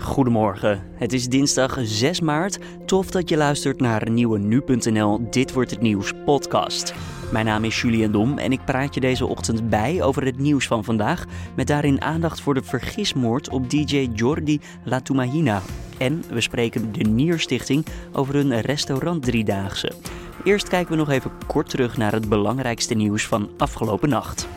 Goedemorgen, het is dinsdag 6 maart. Tof dat je luistert naar een nieuwe Nu.nl Dit Wordt Het Nieuws podcast. Mijn naam is Julian Dom en ik praat je deze ochtend bij over het nieuws van vandaag... met daarin aandacht voor de vergismoord op DJ Jordi Latumahina. En we spreken de Nierstichting over hun restaurant Driedaagse. Eerst kijken we nog even kort terug naar het belangrijkste nieuws van afgelopen nacht.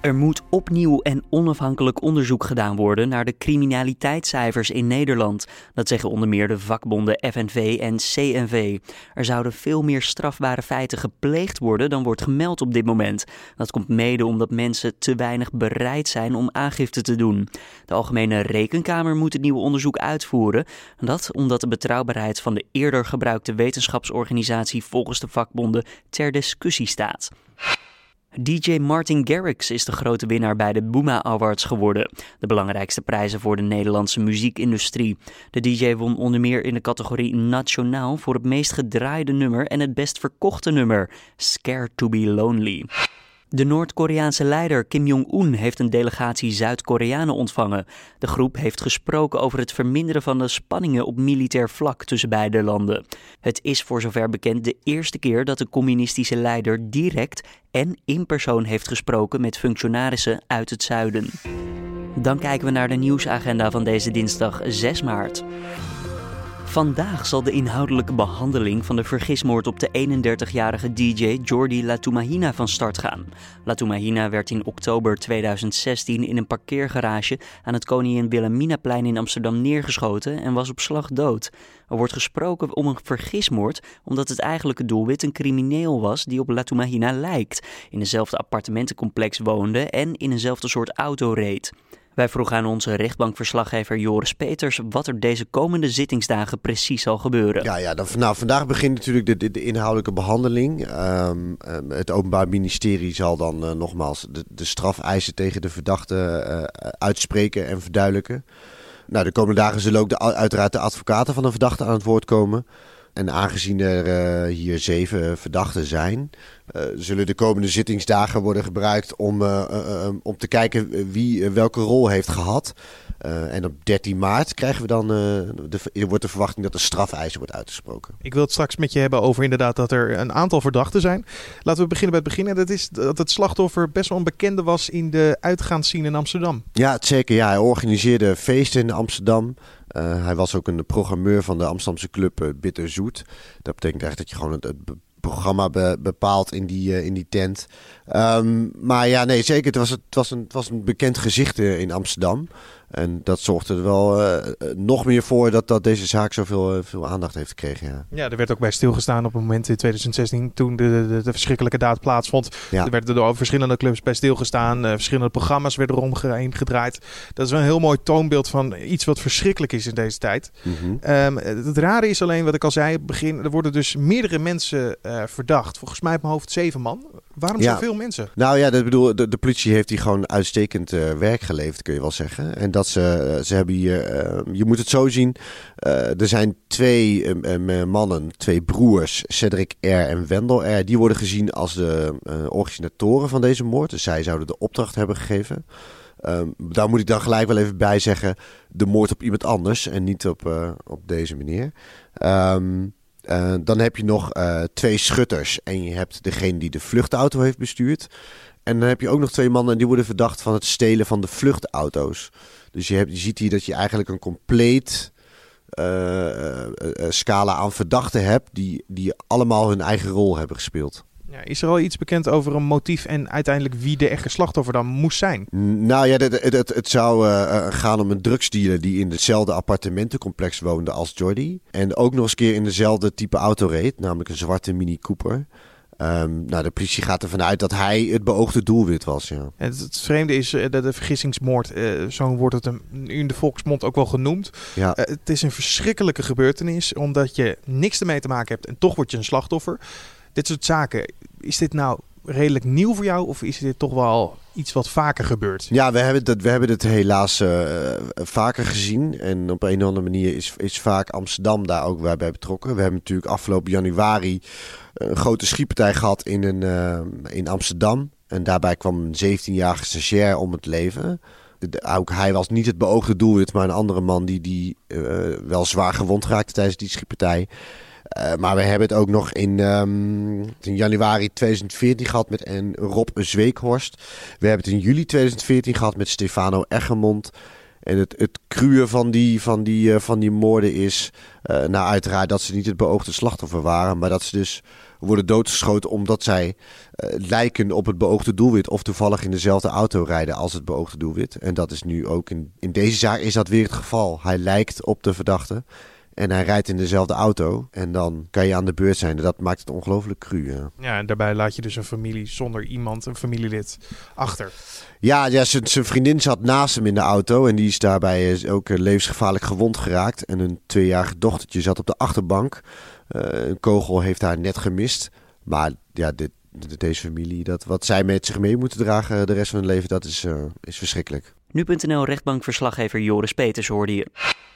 Er moet opnieuw en onafhankelijk onderzoek gedaan worden naar de criminaliteitscijfers in Nederland. Dat zeggen onder meer de vakbonden FNV en CNV. Er zouden veel meer strafbare feiten gepleegd worden dan wordt gemeld op dit moment. Dat komt mede omdat mensen te weinig bereid zijn om aangifte te doen. De Algemene Rekenkamer moet het nieuwe onderzoek uitvoeren. Dat omdat de betrouwbaarheid van de eerder gebruikte wetenschapsorganisatie volgens de vakbonden ter discussie staat. DJ Martin Garrix is de grote winnaar bij de Booma Awards geworden, de belangrijkste prijzen voor de Nederlandse muziekindustrie. De DJ won onder meer in de categorie Nationaal voor het meest gedraaide nummer en het best verkochte nummer, Scared to be Lonely. De Noord-Koreaanse leider Kim Jong-un heeft een delegatie Zuid-Koreanen ontvangen. De groep heeft gesproken over het verminderen van de spanningen op militair vlak tussen beide landen. Het is voor zover bekend de eerste keer dat de communistische leider direct en in persoon heeft gesproken met functionarissen uit het zuiden. Dan kijken we naar de nieuwsagenda van deze dinsdag 6 maart. Vandaag zal de inhoudelijke behandeling van de vergismoord op de 31-jarige DJ Jordi Latumahina van start gaan. Latumahina werd in oktober 2016 in een parkeergarage aan het Koningin Wilhelminaplein in Amsterdam neergeschoten en was op slag dood. Er wordt gesproken om een vergismoord omdat het eigenlijke doelwit een crimineel was die op Latumahina lijkt, in dezelfde appartementencomplex woonde en in eenzelfde soort auto reed. Wij vroegen aan onze rechtbankverslaggever Joris Peters wat er deze komende zittingsdagen precies zal gebeuren. Ja, ja dan, nou, vandaag begint natuurlijk de, de, de inhoudelijke behandeling. Um, het Openbaar Ministerie zal dan uh, nogmaals de, strafeisen tegen de verdachte uh, uitspreken en verduidelijken. Nou, de komende dagen zullen ook de, uiteraard de advocaten van de verdachte aan het woord komen. En aangezien er uh, hier zeven verdachten zijn, uh, zullen de komende zittingsdagen worden gebruikt om, om te kijken wie welke rol heeft gehad. En op 13 maart krijgen we dan, de, wordt de verwachting dat de strafeisen wordt uitgesproken. Ik wil het straks met je hebben over inderdaad dat er een aantal verdachten zijn. Laten we beginnen bij het begin. En dat is dat het slachtoffer best wel een bekende was in de uitgaansscene in Amsterdam. Ja, zeker. Ja, hij organiseerde feesten in Amsterdam. Uh, hij was ook een programmeur van de Amsterdamse club uh, Bitterzoet. Dat betekent echt dat je gewoon het, het programma be, bepaalt in die, uh, in die tent. Um, maar ja, nee, zeker. Het was, het was, een, het was een bekend gezicht in Amsterdam. En dat zorgde er wel uh, nog meer voor dat, dat deze zaak zoveel uh, veel aandacht heeft gekregen. Ja. ja, er werd ook bij stilgestaan op het moment in 2016 toen de, de, de verschrikkelijke daad plaatsvond. Ja. Er werden door verschillende clubs bij stilgestaan. Uh, verschillende programma's werden eromheen gedraaid. Dat is wel een heel mooi toonbeeld van iets wat verschrikkelijk is in deze tijd. Mm -hmm. um, het rare is alleen, wat ik al zei, begin, er worden dus meerdere mensen verdacht. Volgens mij op mijn hoofd zeven man. Waarom ja. zoveel mensen? Nou ja, dat bedoel, de, de politie heeft hier gewoon uitstekend werk geleverd, kun je wel zeggen. En dat ze, ze hebben hier, uh, je moet het zo zien, uh, er zijn twee uh, mannen, twee broers, Cedric R. en Wendel R. Die worden gezien als de originatoren van deze moord. Dus zij zouden de opdracht hebben gegeven. Daar moet ik dan gelijk wel even bij zeggen, de moord op iemand anders en niet op, op deze manier. Dan heb je nog twee schutters en je hebt degene die de vluchtauto heeft bestuurd. En dan heb je ook nog twee mannen die worden verdacht van het stelen van de vluchtauto's. Dus je, hebt, je ziet hier dat je eigenlijk een compleet uh, uh, scala aan verdachten hebt die, die allemaal hun eigen rol hebben gespeeld. Ja, is er al iets bekend over een motief en uiteindelijk wie de echte slachtoffer dan moest zijn? Nou ja, het, het, het zou uh, gaan om een drugsdealer die in hetzelfde appartementencomplex woonde als Jordi. En ook nog eens keer in dezelfde type auto reed, namelijk een zwarte Mini Cooper. Um, nou, de politie gaat ervan uit dat hij het beoogde doelwit was. Ja. Het, het vreemde is uh, dat de vergissingsmoord, uh, zo wordt het hem in de volksmond ook wel genoemd. Ja. Uh, het is een verschrikkelijke gebeurtenis, omdat je niks ermee te maken hebt en toch word je een slachtoffer. Dit soort zaken, is dit nou redelijk nieuw voor jou of is dit toch wel iets wat vaker gebeurt? Ja, we hebben het, we hebben het helaas uh, vaker gezien. En op een of andere manier is, is vaak Amsterdam daar ook bij betrokken. We hebben natuurlijk afgelopen januari een grote schietpartij gehad in, een, uh, in Amsterdam. En daarbij kwam een 17-jarige stagiair om het leven. ook hij was niet het beoogde doelwit, maar een andere man die, die wel zwaar gewond raakte tijdens die schietpartij. Uh, maar we hebben het ook nog in, um, in januari 2014 gehad met en Rob Zweekhorst. We hebben het in juli 2014 gehad met Stefano Eggermond. En het, het van die, van, die, uh, van die moorden is, uh, nou uiteraard dat ze niet het beoogde slachtoffer waren, maar dat ze dus worden doodgeschoten omdat zij lijken op het beoogde doelwit of toevallig in dezelfde auto rijden als het beoogde doelwit. En dat is nu ook in, in deze zaak is dat weer het geval. Hij lijkt op de verdachte. En hij rijdt in dezelfde auto. En dan kan je aan de beurt zijn. En dat maakt het ongelooflijk cru. Ja. ja, en daarbij laat je dus een familie zonder iemand, een familielid, achter. Ja, ja zijn vriendin zat naast hem in de auto. En die is daarbij eh, ook eh, levensgevaarlijk gewond geraakt. En een tweejarig dochtertje zat op de achterbank. Uh, een kogel heeft haar net gemist. Maar ja, dit, deze familie, dat wat zij met zich mee moeten dragen de rest van hun leven, dat is, uh, is verschrikkelijk. Nu.nl rechtbankverslaggever Joris Peters hoorde je.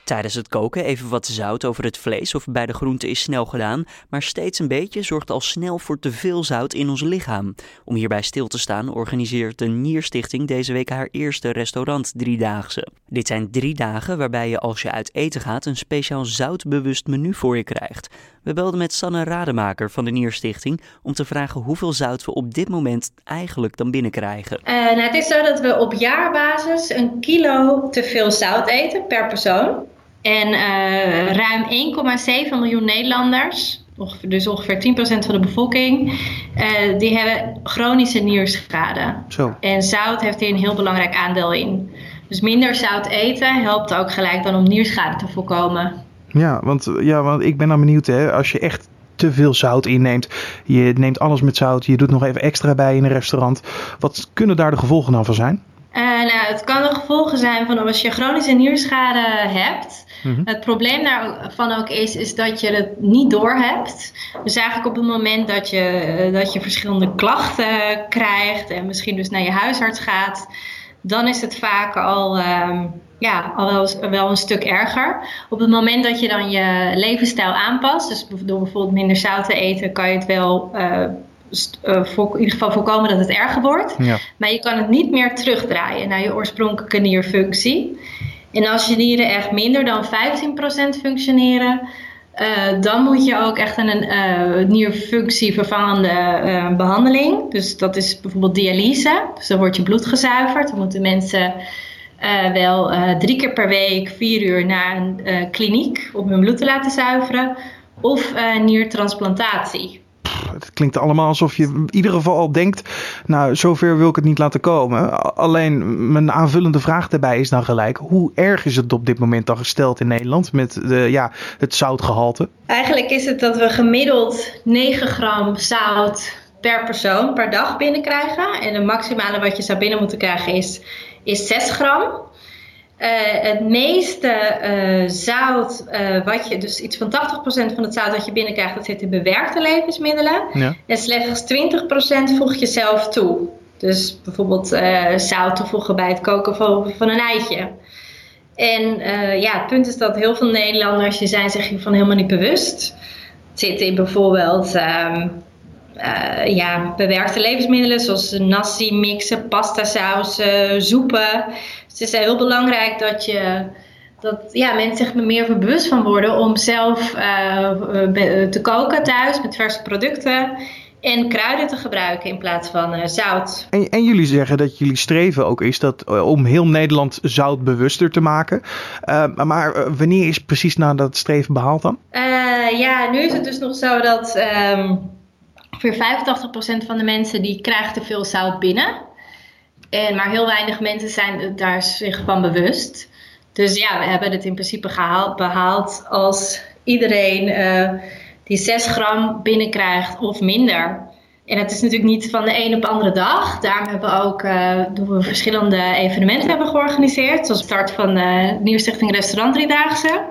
Tijdens het koken even wat zout over het vlees of bij de groente is snel gedaan, maar steeds een beetje zorgt al snel voor te veel zout in ons lichaam. Om hierbij stil te staan organiseert de Nierstichting deze week haar eerste restaurant driedaagse. Dit zijn drie dagen waarbij je als je uit eten gaat een speciaal zoutbewust menu voor je krijgt. We belden met Sanne Rademaker van de Nierstichting om te vragen hoeveel zout we op dit moment eigenlijk dan binnenkrijgen. Uh, nou, het is zo dat we op jaarbasis een kilo te veel zout eten per persoon. En uh, ruim 1,7 miljoen Nederlanders, dus ongeveer 10% van de bevolking, uh, die hebben chronische nierschade. Zo. En zout heeft hier een heel belangrijk aandeel in. Dus minder zout eten helpt ook gelijk dan om nierschade te voorkomen. Ja, want, ja, want ik ben dan benieuwd, hè, als je echt te veel zout inneemt, je neemt alles met zout, je doet nog even extra bij in een restaurant. Wat kunnen daar de gevolgen dan van zijn? Uh, nou, het kan de gevolgen zijn van als je chronische nierschade hebt. Mhm. Het probleem daarvan ook is, is dat je het niet doorhebt. Dus eigenlijk op het moment dat je, eh, dat je verschillende klachten krijgt en misschien dus naar je huisarts gaat, dan is het vaak al, uh, ja, al wel, wel, een stuk erger. Op het moment dat je dan je levensstijl aanpast, dus door bijvoorbeeld minder zout te eten, kan je het wel uh, voor, in ieder geval voorkomen dat het erger wordt. Ja. Maar je kan het niet meer terugdraaien naar je oorspronkelijke nierfunctie. En als je nieren echt minder dan 15% functioneren, uh, dan moet je ook echt een uh, nierfunctie vervangende uh, behandeling. Dus dat is bijvoorbeeld dialyse. Dus dan wordt je bloed gezuiverd. Dan moeten mensen wel drie keer per week, vier uur naar een kliniek om hun bloed te laten zuiveren. Of niertransplantatie klinkt allemaal alsof je in ieder geval al denkt, nou, zover wil ik het niet laten komen. Alleen mijn aanvullende vraag daarbij is dan gelijk, hoe erg is het op dit moment dan gesteld in Nederland met de, ja, het zoutgehalte? Eigenlijk is het dat we gemiddeld 9 gram zout per persoon per dag binnenkrijgen. En de maximale wat je zou binnen moeten krijgen is, is 6 gram. Uh, het meeste uh, zout, uh, wat je, dus iets van 80% van het zout dat je binnenkrijgt, dat zit in bewerkte levensmiddelen. Ja. En slechts 20% voeg je zelf toe. Dus bijvoorbeeld zout toevoegen bij het koken van, van een eitje. En ja, het punt is dat heel veel Nederlanders je zijn zich hiervan helemaal niet bewust. Het zit in bijvoorbeeld um, ja, bewerkte levensmiddelen zoals nasi mixen, pasta sausen, soepen het is heel belangrijk dat je dat ja, mensen zich er meer bewust van worden om zelf uh, te koken thuis met verse producten en kruiden te gebruiken in plaats van uh, zout. En, en, jullie zeggen dat jullie streven ook is dat, om heel Nederland zout bewuster te maken. maar wanneer is precies nou dat streven behaald dan? ja, nu is het dus nog zo dat um, voor 85% van de mensen die krijgt te veel zout binnen. En, maar heel weinig mensen zijn daar zich van bewust. Dus ja, we hebben het in principe gehaald, behaald als iedereen uh, die 6 gram binnenkrijgt of minder. En het is natuurlijk niet van de een op de andere dag. Daarom hebben we ook we verschillende evenementen hebben georganiseerd. Zoals start van de Nieuwe Stichting Restaurant Driedaagse.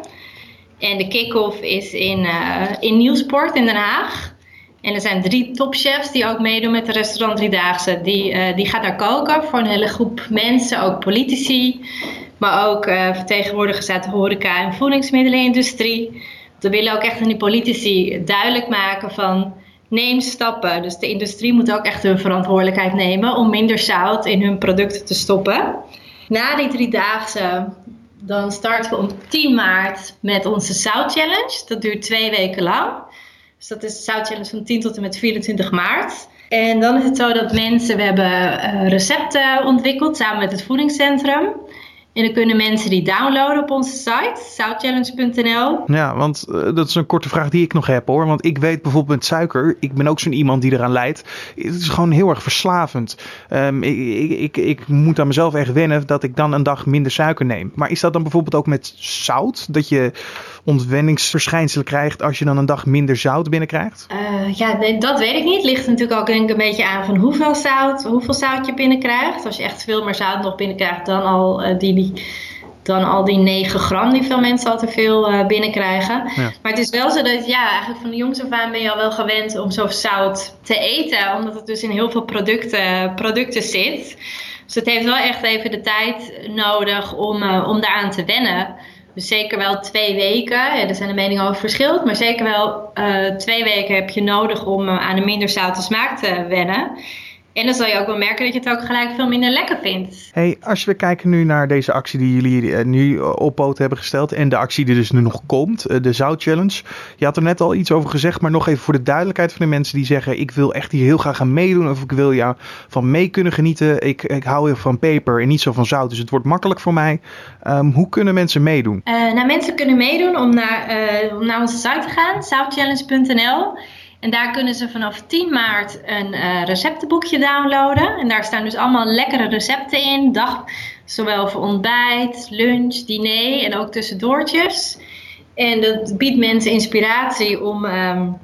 En de kick-off is in, uh, in Nieuwsport in Den Haag. En er zijn drie topchefs die ook meedoen met de restaurant Driedaagse. Die, uh, die gaat daar koken voor een hele groep mensen, ook politici. Maar ook uh, vertegenwoordigers uit de horeca- en voedingsmiddelenindustrie. We willen ook echt aan die politici duidelijk maken van... Neem stappen. Dus de industrie moet ook echt hun verantwoordelijkheid nemen om minder zout in hun producten te stoppen. Na die driedaagse, dan starten we op 10 maart met onze Zout Challenge. Dat duurt twee weken lang. Dus dat is Zout Challenge van 10 tot en met 24 maart. En dan is het zo dat mensen, we hebben uh, recepten ontwikkeld samen met het voedingscentrum. En dan kunnen mensen die downloaden op onze site, zoutchallenge.nl. Ja, want uh, dat is een korte vraag die ik nog heb hoor. Want ik weet bijvoorbeeld met suiker, ik ben ook zo'n iemand die eraan leidt. Het is gewoon heel erg verslavend. Um, ik, ik, ik, ik, moet aan mezelf echt wennen dat ik dan een dag minder suiker neem. Maar is dat dan bijvoorbeeld ook met zout? Dat je ontwenningsverschijnselen krijgt als je dan een dag minder zout binnenkrijgt? Uh, ja, nee, dat weet ik niet. Het ligt natuurlijk ook denk ik een beetje aan van hoeveel zout, hoeveel zout je binnenkrijgt. Als je echt veel meer zout nog binnenkrijgt dan al uh, die, die dan al die 9 gram die veel mensen al te veel uh, binnenkrijgen. Ja. Maar het is wel zo dat, ja, eigenlijk van de jongs af aan ben je al wel gewend om zo zout te eten. Omdat het dus in heel veel producten, producten zit. Dus het heeft wel echt even de tijd nodig om, uh, om daaraan te wennen. Dus zeker wel twee weken. Er zijn de meningen over verschillend. Maar zeker wel uh, twee weken heb je nodig om aan een minder zoute smaak te wennen. En dan zal je ook wel merken dat je het ook gelijk veel minder lekker vindt. Hey, als we kijken nu naar deze actie die jullie uh, nu op poot hebben gesteld. En de actie die dus nu nog komt, uh, de Zout Challenge. Je had er net al iets over gezegd, maar nog even voor de duidelijkheid van de mensen die zeggen: Ik wil echt hier heel graag gaan meedoen. Of ik wil jou van mee kunnen genieten. Ik, ik hou heel van peper en niet zo van zout. Dus het wordt makkelijk voor mij. Um, hoe kunnen mensen meedoen? Uh, nou, mensen kunnen meedoen om naar, om naar onze site te gaan, zoutchallenge.nl. En daar kunnen ze vanaf 10 maart een uh, receptenboekje downloaden. En daar staan dus allemaal lekkere recepten in. Dag, zowel voor ontbijt, lunch, diner en ook tussendoortjes. En dat biedt mensen inspiratie om, um,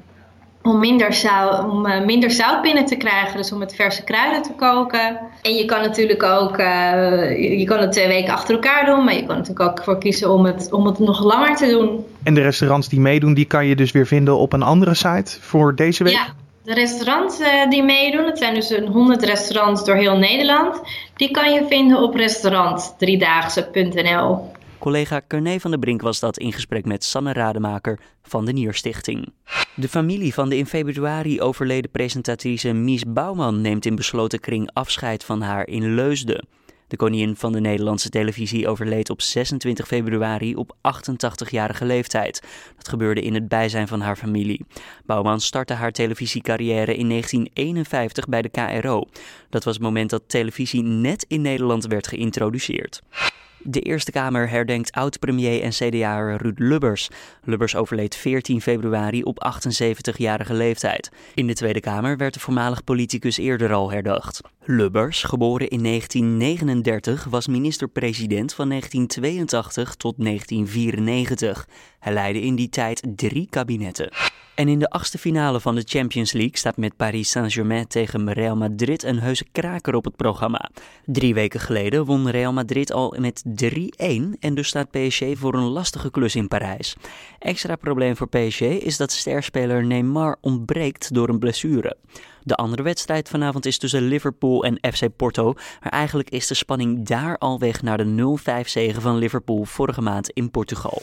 om, minder, zout, om uh, minder zout binnen te krijgen. Dus om met verse kruiden te koken. En je kan natuurlijk ook, uh, je kan het twee weken achter elkaar doen. Maar je kan natuurlijk ook voor kiezen om het, om het nog langer te doen. En de restaurants die meedoen, die kan je dus weer vinden op een andere site voor deze week? Ja, de restaurants uh, die meedoen, het zijn dus een 100 restaurants door heel Nederland. Die kan je vinden op restaurantdriedaagse.nl. Collega Carné van der Brink was dat in gesprek met Sanne Rademaker van de Nierstichting. De familie van de in februari overleden presentatrice Mies Bouwman neemt in besloten kring afscheid van haar in Leusden. De koningin van de Nederlandse televisie overleed op 26 februari op 88-jarige leeftijd. Dat gebeurde in het bijzijn van haar familie. Bouwman startte haar televisiecarrière in 1951 bij de KRO. Dat was het moment dat televisie net in Nederland werd geïntroduceerd. De Eerste Kamer herdenkt oud-premier en CDA Ruud Lubbers. Lubbers overleed 14 februari op 78-jarige leeftijd. In de Tweede Kamer werd de voormalig politicus eerder al herdacht. Lubbers, geboren in 1939, was minister-president van 1982 tot 1994. Hij leidde in die tijd drie kabinetten. En in de achtste finale van de Champions League staat met Paris Saint-Germain tegen Real Madrid een heuse kraker op het programma. Drie weken geleden won Real Madrid al met 3-1 en dus staat PSG voor een lastige klus in Parijs. Extra probleem voor PSG is dat sterspeler Neymar ontbreekt door een blessure. De andere wedstrijd vanavond is tussen Liverpool en FC Porto, maar eigenlijk is de spanning daar al weg naar de 0-5 zege van Liverpool vorige maand in Portugal.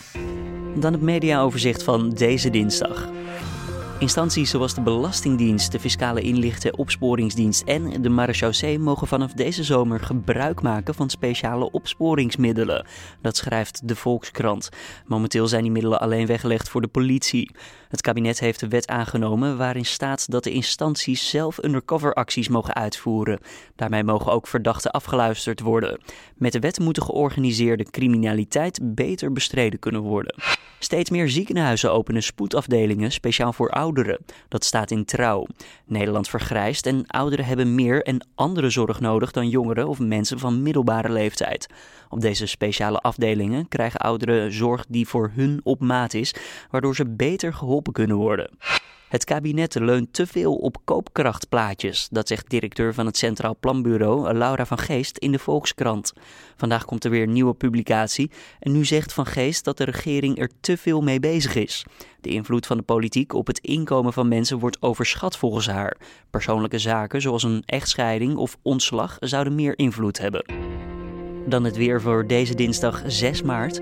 Dan het mediaoverzicht van deze dinsdag. Instanties zoals de Belastingdienst, de Fiscale Inlichten Opsporingsdienst en de Marechaussee mogen vanaf deze zomer gebruik maken van speciale opsporingsmiddelen. Dat schrijft de Volkskrant. Momenteel zijn die middelen alleen weggelegd voor de politie. Het kabinet heeft de wet aangenomen waarin staat dat de instanties zelf undercoveracties mogen uitvoeren. Daarmee mogen ook verdachten afgeluisterd worden. Met de wet moet de georganiseerde criminaliteit beter bestreden kunnen worden. Steeds meer ziekenhuizen openen spoedafdelingen speciaal voor ouderen. Dat staat in trouw. Nederland vergrijst en ouderen hebben meer en andere zorg nodig dan jongeren of mensen van middelbare leeftijd. Op deze speciale afdelingen krijgen ouderen zorg die voor hun op maat is, waardoor ze beter geholpen kunnen worden. Het kabinet leunt te veel op koopkrachtplaatjes, dat zegt directeur van het Centraal Planbureau Laura van Geest in de Volkskrant. Vandaag komt er weer een nieuwe publicatie en nu zegt Van Geest dat de regering er te veel mee bezig is. De invloed van de politiek op het inkomen van mensen wordt overschat volgens haar. Persoonlijke zaken zoals een echtscheiding of ontslag zouden meer invloed hebben. Dan het weer voor deze dinsdag 6 maart.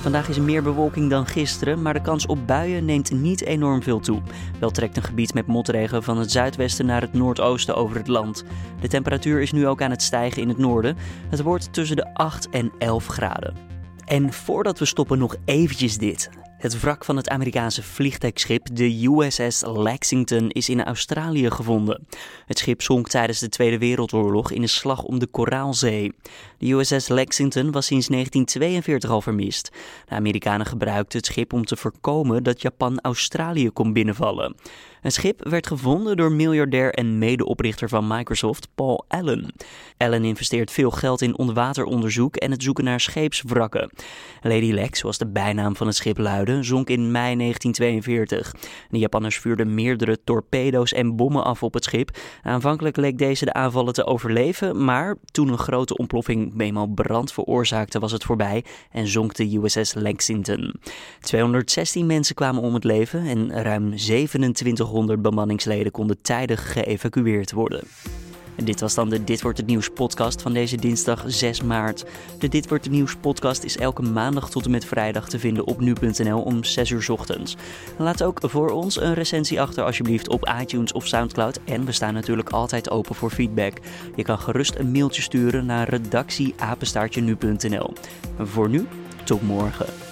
Vandaag is er meer bewolking dan gisteren, maar de kans op buien neemt niet enorm veel toe. Wel trekt een gebied met motregen van het zuidwesten naar het noordoosten over het land. De temperatuur is nu ook aan het stijgen in het noorden. Het wordt tussen de 8 en 11 graden. En voordat we stoppen nog eventjes dit. Het wrak van het Amerikaanse vliegtuigschip, de USS Lexington, is in Australië gevonden. Het schip zonk tijdens de Tweede Wereldoorlog in de slag om de Koraalzee. De USS Lexington was sinds 1942 al vermist. De Amerikanen gebruikten het schip om te voorkomen dat Japan Australië kon binnenvallen. Een schip werd gevonden door miljardair en medeoprichter van Microsoft, Paul Allen. Allen investeert veel geld in onderwateronderzoek en het zoeken naar scheepswrakken. Lady Lex, zoals de bijnaam van het schip luidde, zonk in mei 1942. De Japanners vuurden meerdere torpedo's en bommen af op het schip. Aanvankelijk leek deze de aanvallen te overleven, maar toen een grote ontploffing eenmaal brand veroorzaakte, was het voorbij en zonk de USS Lexington. 216 mensen kwamen om het leven en ruim 27 100 bemanningsleden konden tijdig geëvacueerd worden. En dit was dan de Dit wordt het nieuws podcast van deze dinsdag 6 maart. De Dit wordt het nieuws podcast is elke maandag tot en met vrijdag te vinden op nu.nl om 6 uur ochtends. Laat ook voor ons een recensie achter alsjeblieft op iTunes of Soundcloud en we staan natuurlijk altijd open voor feedback. Je kan gerust een mailtje sturen naar redactieapenstaartje nu.nl. Voor nu, tot morgen.